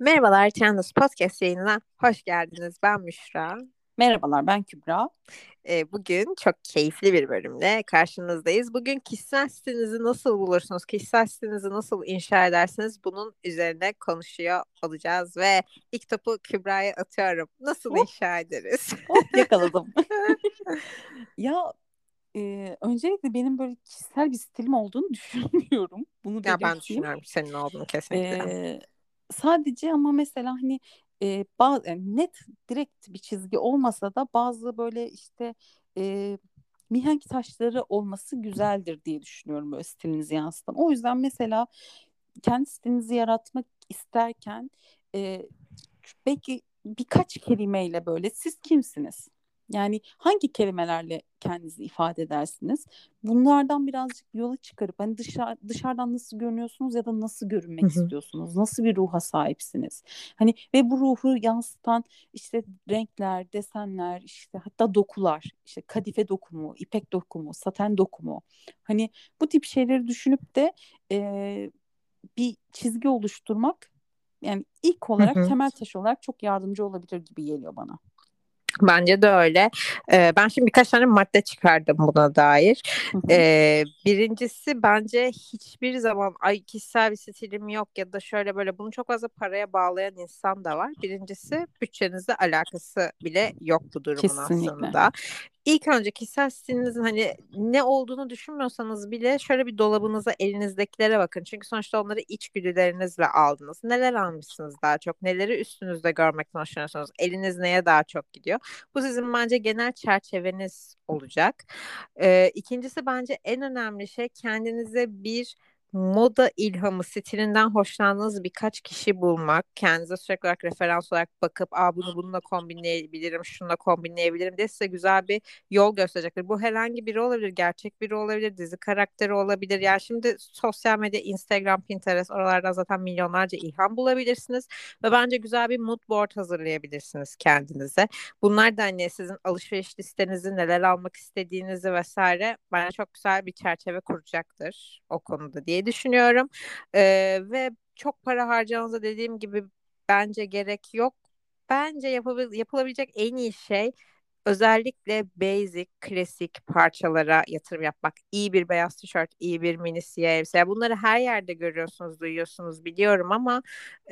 Merhabalar Trendus Podcast yayınına hoş geldiniz. Ben Müşra. Merhabalar ben Kübra. Ee, bugün çok keyifli bir bölümle karşınızdayız. Bugün kişisel stilinizi nasıl bulursunuz? Kişisel stilinizi nasıl inşa edersiniz? Bunun üzerine konuşuyor olacağız ve ilk topu Kübra'ya atıyorum. Nasıl Hop. inşa ederiz? Hop yakaladım. ya e, öncelikle benim böyle kişisel bir stilim olduğunu düşünmüyorum. Bunu ya ben düşünüyorum senin olduğunu kesinlikle. E, sadece ama mesela hani e, bazı yani net direkt bir çizgi olmasa da bazı böyle işte e, mihenk taşları olması güzeldir diye düşünüyorum böyle stilinizi yansıtan. O yüzden mesela kendi stilinizi yaratmak isterken e, belki birkaç kelimeyle böyle siz kimsiniz? Yani hangi kelimelerle kendinizi ifade edersiniz? Bunlardan birazcık yola çıkarıp hani dışarı, dışarıdan nasıl görünüyorsunuz ya da nasıl görünmek Hı hı. istiyorsunuz? Nasıl bir ruha sahipsiniz? Hani ve bu ruhu yansıtan işte renkler, desenler, işte hatta dokular, işte kadife dokumu, ipek dokumu, saten dokumu. Hani bu tip şeyleri düşünüp de e, bir çizgi oluşturmak yani ilk olarak hı. temel taş olarak çok yardımcı olabilir gibi geliyor bana. Bence de öyle. Ee, ben şimdi birkaç tane madde çıkardım buna dair. Ee, birincisi bence hiçbir zaman ay kişisel bir stilim yok ya da şöyle böyle bunu çok fazla paraya bağlayan insan da var. Birincisi bütçenizle alakası bile yok bu durumun Kesinlikle. aslında. İlk önce kişisel stilinizin hani ne olduğunu düşünmüyorsanız bile şöyle bir dolabınıza elinizdekilere bakın. Çünkü sonuçta onları içgüdülerinizle aldınız. Neler almışsınız daha çok? Neleri üstünüzde görmekten hoşlanıyorsunuz? Eliniz neye daha çok gidiyor? Bu sizin bence genel çerçeveniz olacak. Ee, ikincisi bence en önemli şey kendinize bir moda ilhamı stilinden hoşlandığınız birkaç kişi bulmak. Kendinize sürekli olarak referans olarak bakıp Aa, bunu bununla kombinleyebilirim, şununla kombinleyebilirim diye size güzel bir yol gösterecektir. Bu herhangi biri olabilir, gerçek biri olabilir, dizi karakteri olabilir. Yani şimdi sosyal medya, Instagram, Pinterest oralardan zaten milyonlarca ilham bulabilirsiniz. Ve bence güzel bir mood board hazırlayabilirsiniz kendinize. Bunlar da hani sizin alışveriş listenizi, neler almak istediğinizi vesaire bence çok güzel bir çerçeve kuracaktır o konuda diye düşünüyorum. Ee, ve çok para harcamanıza dediğim gibi bence gerek yok. Bence yapabil- yapılabilecek en iyi şey özellikle basic, klasik parçalara yatırım yapmak. İyi bir beyaz tişört, iyi bir mini siyah elbise. Bunları her yerde görüyorsunuz, duyuyorsunuz biliyorum ama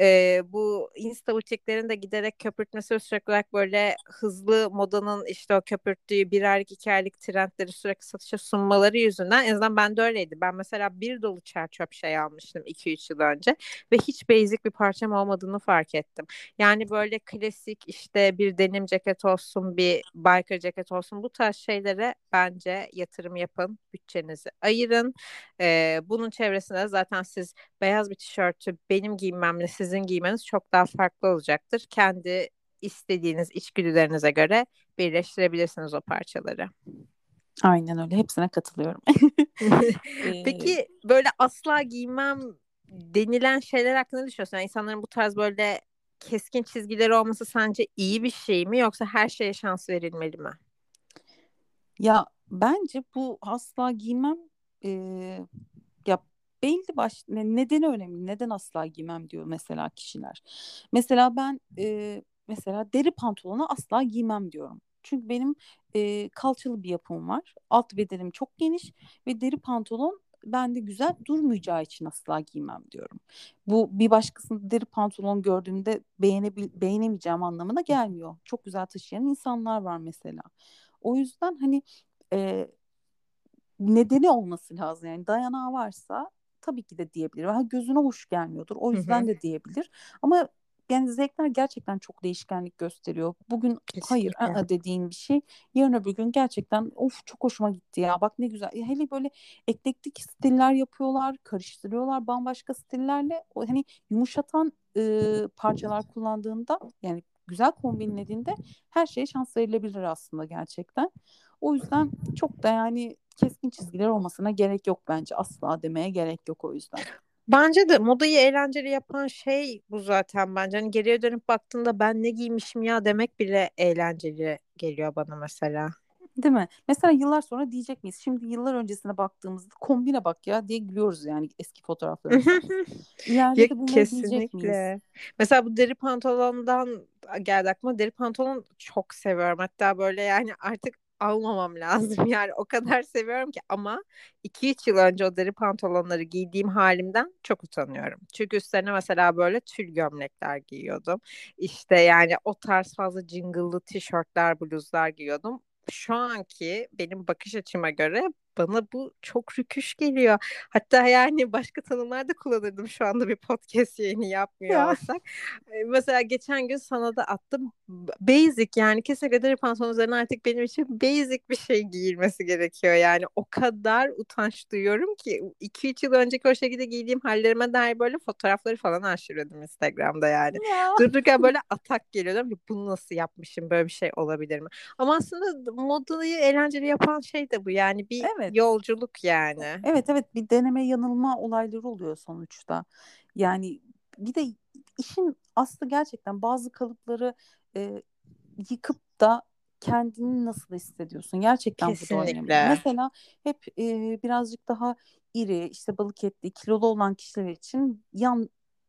e, bu Insta butiklerin de giderek köpürtmesi ve sürekli olarak böyle hızlı modanın işte o köpürttüğü bir aylık, iki aylık trendleri sürekli satışa sunmaları yüzünden en azından ben de öyleydi. Ben mesela bir dolu çer şey almıştım 2-3 yıl önce ve hiç basic bir parçam olmadığını fark ettim. Yani böyle klasik işte bir denim ceket olsun, bir biker ceket olsun bu tarz şeylere bence yatırım yapın, bütçenizi ayırın. Ee, bunun çevresinde zaten siz beyaz bir tişörtü benim giymemle sizin giymeniz çok daha farklı olacaktır. Kendi istediğiniz içgüdülerinize göre birleştirebilirsiniz o parçaları. Aynen öyle. Hepsine katılıyorum. Ee, Peki böyle asla giymem denilen şeyler hakkında düşünüyorsun? Yani insanların bu tarz böyle keskin çizgileri olması sence iyi bir şey mi yoksa her şeye şans verilmeli mi? ya bence bu asla giymem e, ya belli baş ne- nedeni önemli. Neden asla giymem diyor mesela kişiler. Mesela ben e, mesela deri pantolonu asla giymem diyorum. Çünkü benim e, kalçalı bir yapım var. Alt bedenim çok geniş ve deri pantolon bende güzel durmayacağı için asla giymem diyorum. Bu bir başkasının deri pantolon gördüğümde beğenebil beğenemeyeceğim anlamına gelmiyor. Çok güzel taşıyan insanlar var mesela. O yüzden hani e, nedeni olması lazım. Yani dayanağı varsa tabii ki de diyebilir. Ha, gözüne hoş gelmiyordur. O yüzden hı. de diyebilir. Ama yani zevkler gerçekten çok değişkenlik gösteriyor. Bugün hayır Kesinlikle. ı-ı dediğin bir şey yarın öbür gün gerçekten of çok hoşuma gitti ya bak ne güzel. Hele böyle eklektik stiller yapıyorlar, karıştırıyorlar bambaşka stillerle. O hani yumuşatan e, parçalar kullandığında yani güzel kombinlediğinde her şeye şans verilebilir aslında gerçekten. O yüzden çok da yani keskin çizgiler olmasına gerek yok bence. Asla demeye gerek yok o yüzden. Bence de modayı eğlenceli yapan şey bu zaten bence. Hani geriye dönüp baktığında ben ne giymişim ya demek bile eğlenceli geliyor bana mesela. Değil mi? Mesela yıllar sonra diyecek miyiz? Şimdi yıllar öncesine baktığımızda kombine bak ya diye gülüyoruz yani eski fotoğraflarımıza. İleride Ya de diyecek miyiz? kesinlikle. Mesela bu deri pantolondan geldi aklıma. Deri pantolon çok seviyorum. Hatta böyle yani artık almamam lazım. Yani o kadar seviyorum ki ama 2-3 yıl önce o deri pantolonları giydiğim halimden çok utanıyorum. Çünkü üstlerine mesela böyle tül gömlekler giyiyordum. İşte yani o tarz fazla jingle'lı tişörtler, bluzlar giyiyordum. Şu anki benim bakış açıma göre bana bu çok rüküş geliyor. Hatta yani başka tanımlar da kullanırdım şu anda bir podcast yayını yapmıyor Ya. olsak. Mesela geçen gün sana da attım. Basic yani kesinlikle deri pantolon üzerine artık benim için basic bir şey giyilmesi gerekiyor. Yani o kadar utanç duyuyorum ki 2-3 yıl önceki o şekilde giydiğim hallerime dair böyle fotoğrafları falan aşırıyordum Instagram'da yani. Ya. Durdururken böyle atak geliyor. ki bunu nasıl yapmışım böyle bir şey olabilir mi? Ama aslında modayı eğlenceli yapan şey de bu yani bir Evet. Yolculuk yani. Evet evet bir deneme yanılma olayları oluyor sonuçta. Yani bir de işin aslı gerçekten bazı kalıpları e, yıkıp da kendini nasıl hissediyorsun? Gerçekten bu da önemli. Kesinlikle. Mesela hep e, birazcık daha iri, işte balık etli, kilolu olan kişiler için yan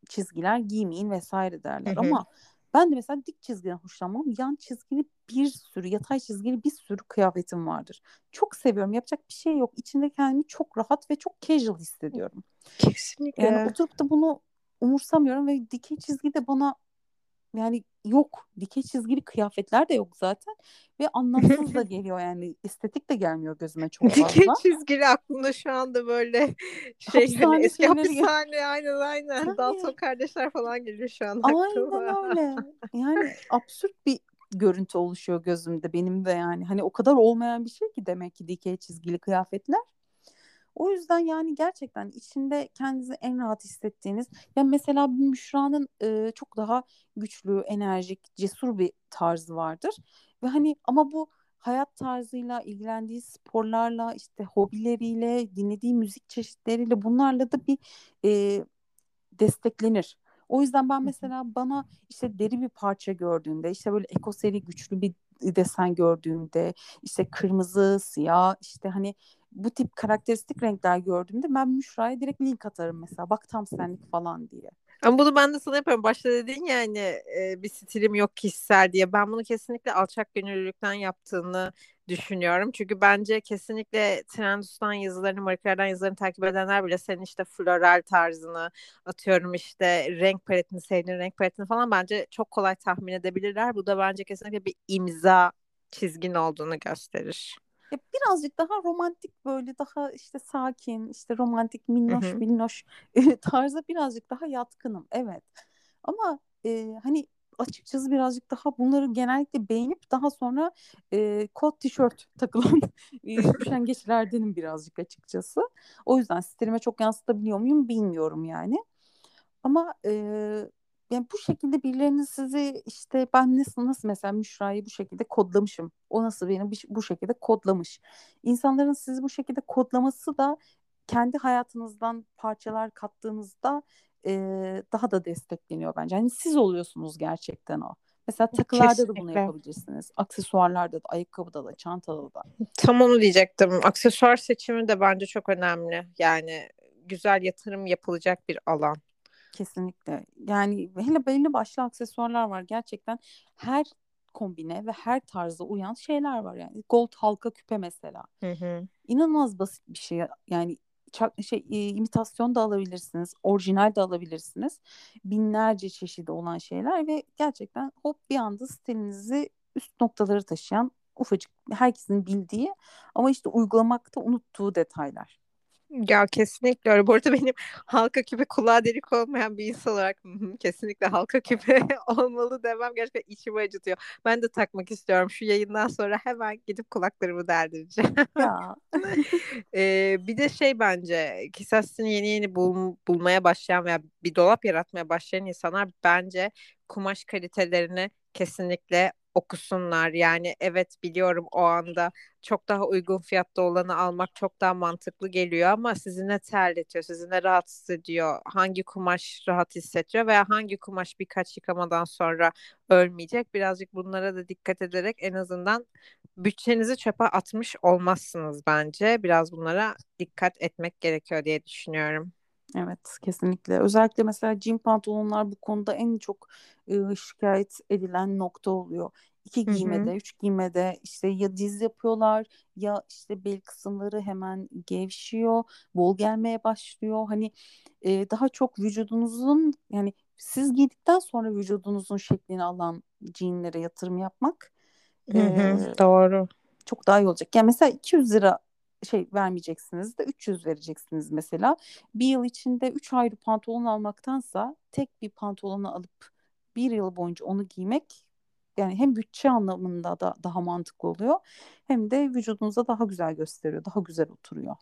çizgiler giymeyin vesaire derler. Hı hı. Ama ben de mesela dik çizgiden hoşlanmam. Yan çizgili bir sürü, yatay çizgili bir sürü kıyafetim vardır. Çok seviyorum. Yapacak bir şey yok. İçinde kendimi çok rahat ve çok casual hissediyorum. Kesinlikle. Yani oturup da bunu umursamıyorum ve dikey çizgi de bana yani yok. Dikey çizgili kıyafetler de yok zaten ve anlamsız da geliyor yani estetik de gelmiyor gözüme çok Dikey fazla. çizgili aklımda şu anda böyle şey Hapishane hani eski şeyleri gel- hapishane aynen aynen Tabii. Dalton kardeşler falan geliyor şu an Aynen aklıma. öyle. Yani absürt bir görüntü oluşuyor gözümde benim de yani. Hani o kadar olmayan bir şey ki demek ki dikey çizgili kıyafetler. O yüzden yani gerçekten içinde kendinizi en rahat hissettiğiniz ya mesela bir Müşra'nın e, çok daha güçlü, enerjik, cesur bir tarzı vardır. Ve hani ama bu hayat tarzıyla, ilgilendiği sporlarla, işte hobileriyle, dinlediği müzik çeşitleriyle bunlarla da bir e, desteklenir. O yüzden ben mesela bana işte deri bir parça gördüğümde, işte böyle ekoseri güçlü bir desen gördüğümde, işte kırmızı, siyah, işte hani bu tip karakteristik renkler gördüğümde ben Müşra'ya direkt link atarım mesela. Bak tam senlik falan diye. Ama bunu ben de sana yapıyorum. Başta dedin ya hani e, bir stilim yok kişisel diye. Ben bunu kesinlikle alçak gönüllülükten yaptığını düşünüyorum. Çünkü bence kesinlikle Trendus'tan yazılarını, Marie Claire'den yazılarını takip edenler bile senin işte floral tarzını atıyorum işte renk paletini, sevdiğin renk paletini falan bence çok kolay tahmin edebilirler. Bu da bence kesinlikle bir imza çizgin olduğunu gösterir. Ya birazcık daha romantik böyle daha işte sakin, işte romantik minnoş minnoş tarza birazcık daha yatkınım. Evet. Ama e, hani açıkçası birazcık daha bunları genellikle beğenip daha sonra e, kot tişört takılan üşengeçlerdenim birazcık açıkçası. O yüzden stilime çok yansıtabiliyor muyum bilmiyorum yani. Ama e, yani bu şekilde birilerinin sizi işte ben nasıl nasıl mesela Müşra'yı bu şekilde kodlamışım. O nasıl beni bu şekilde kodlamış. İnsanların sizi bu şekilde kodlaması da kendi hayatınızdan parçalar kattığınızda e, daha da destekleniyor bence. Hani siz oluyorsunuz gerçekten o. Mesela takılarda da bunu Kesinlikle. yapabilirsiniz. Aksesuarlarda da, ayakkabıda da, çantada da. Tam onu diyecektim. Aksesuar seçimi de bence çok önemli. Yani güzel yatırım yapılacak bir alan. Kesinlikle. Yani hele belli başlı aksesuarlar var. Gerçekten her kombine ve her tarza uyan şeyler var yani. Gold halka küpe mesela. Hı hı. İnanılmaz basit bir şey. Yani çak, şey e, imitasyon da alabilirsiniz, orijinal de alabilirsiniz. Binlerce çeşidi olan şeyler ve gerçekten hop bir anda stilinizi üst noktaları taşıyan ufacık herkesin bildiği ama işte uygulamakta unuttuğu detaylar. Ya kesinlikle öyle. Bu arada benim halka küpe kulağa delik olmayan bir insan olarak "Hı hı, kesinlikle halka küpe olmalı demem gerçekten içimi acıtıyor. Ben de takmak istiyorum. Şu yayından sonra hemen gidip kulaklarımı deldireceğim. Ya Ee, bir de şey bence stilini yeni yeni bul- bulmaya başlayan veya bir dolap yaratmaya başlayan insanlar bence kumaş kalitelerini kesinlikle okusunlar. Yani evet biliyorum o anda çok daha uygun fiyatta olanı almak çok daha mantıklı geliyor ama sizi ne terletiyor, sizi ne rahatsız ediyor, hangi kumaş rahat hissettiriyor veya hangi kumaş birkaç yıkamadan sonra ölmeyecek. Birazcık bunlara da dikkat ederek en azından bütçenizi çöpe atmış olmazsınız bence. Biraz bunlara dikkat etmek gerekiyor diye düşünüyorum. Evet kesinlikle. Özellikle mesela jean pantolonlar bu konuda en çok e, şikayet edilen nokta oluyor. İki giymede, üç giymede işte ya diz yapıyorlar ya işte bel kısımları hemen gevşiyor, bol gelmeye başlıyor. Hani e, daha çok vücudunuzun yani siz giydikten sonra vücudunuzun şeklini alan jeanlere yatırım yapmak Hı hı, e, doğru. çok daha iyi olacak. Yani mesela 200 lira şey vermeyeceksiniz de 300 vereceksiniz mesela. Bir yıl içinde 3 ayrı pantolon almaktansa tek bir pantolonu alıp bir yıl boyunca onu giymek yani hem bütçe anlamında da daha mantıklı oluyor hem de vücudunuza daha güzel gösteriyor, daha güzel oturuyor.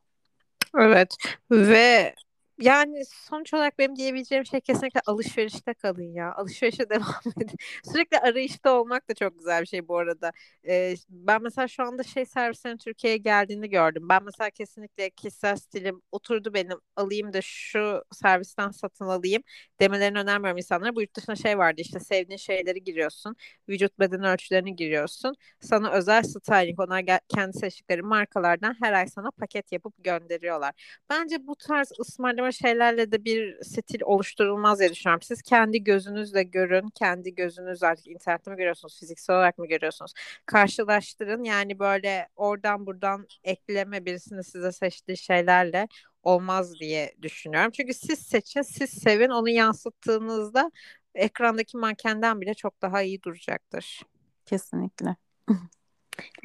Evet ve yani sonuç olarak benim diyebileceğim şey kesinlikle alışverişte kalın ya. Alışverişe devam edin. Sürekli arayışta olmak da çok güzel bir şey bu arada. Ee, ben mesela şu anda şey servislerin Türkiye'ye geldiğini gördüm. Ben mesela kesinlikle kişisel stilim oturdu benim alayım da şu servisten satın alayım demelerini önermiyorum insanlara. Bu yurt dışında şey vardı işte sevdiğin şeyleri giriyorsun. Vücut beden ölçülerini giriyorsun. Sana özel styling onlar kendi seçtikleri markalardan her ay sana paket yapıp gönderiyorlar. Bence bu tarz ısmarlama şeylerle de bir stil oluşturulmaz diye düşünüyorum. Siz kendi gözünüzle görün, kendi gözünüz artık internette mi görüyorsunuz, fiziksel olarak mı görüyorsunuz? Karşılaştırın. Yani böyle oradan buradan ekleme birisinin size seçtiği şeylerle olmaz diye düşünüyorum. Çünkü siz seçin, siz sevin, onu yansıttığınızda ekrandaki mankenden bile çok daha iyi duracaktır. Kesinlikle.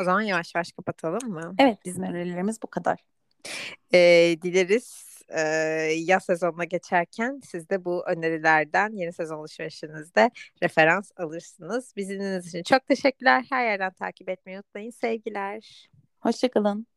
O zaman yavaş yavaş kapatalım mı? Evet bizim önerilerimiz bu kadar. Ee, dileriz e, yaz sezonuna geçerken siz de bu önerilerden yeni sezon alışverişinizde referans alırsınız. Bizi için çok teşekkürler. Her yerden takip etmeyi unutmayın. Sevgiler. Hoşçakalın.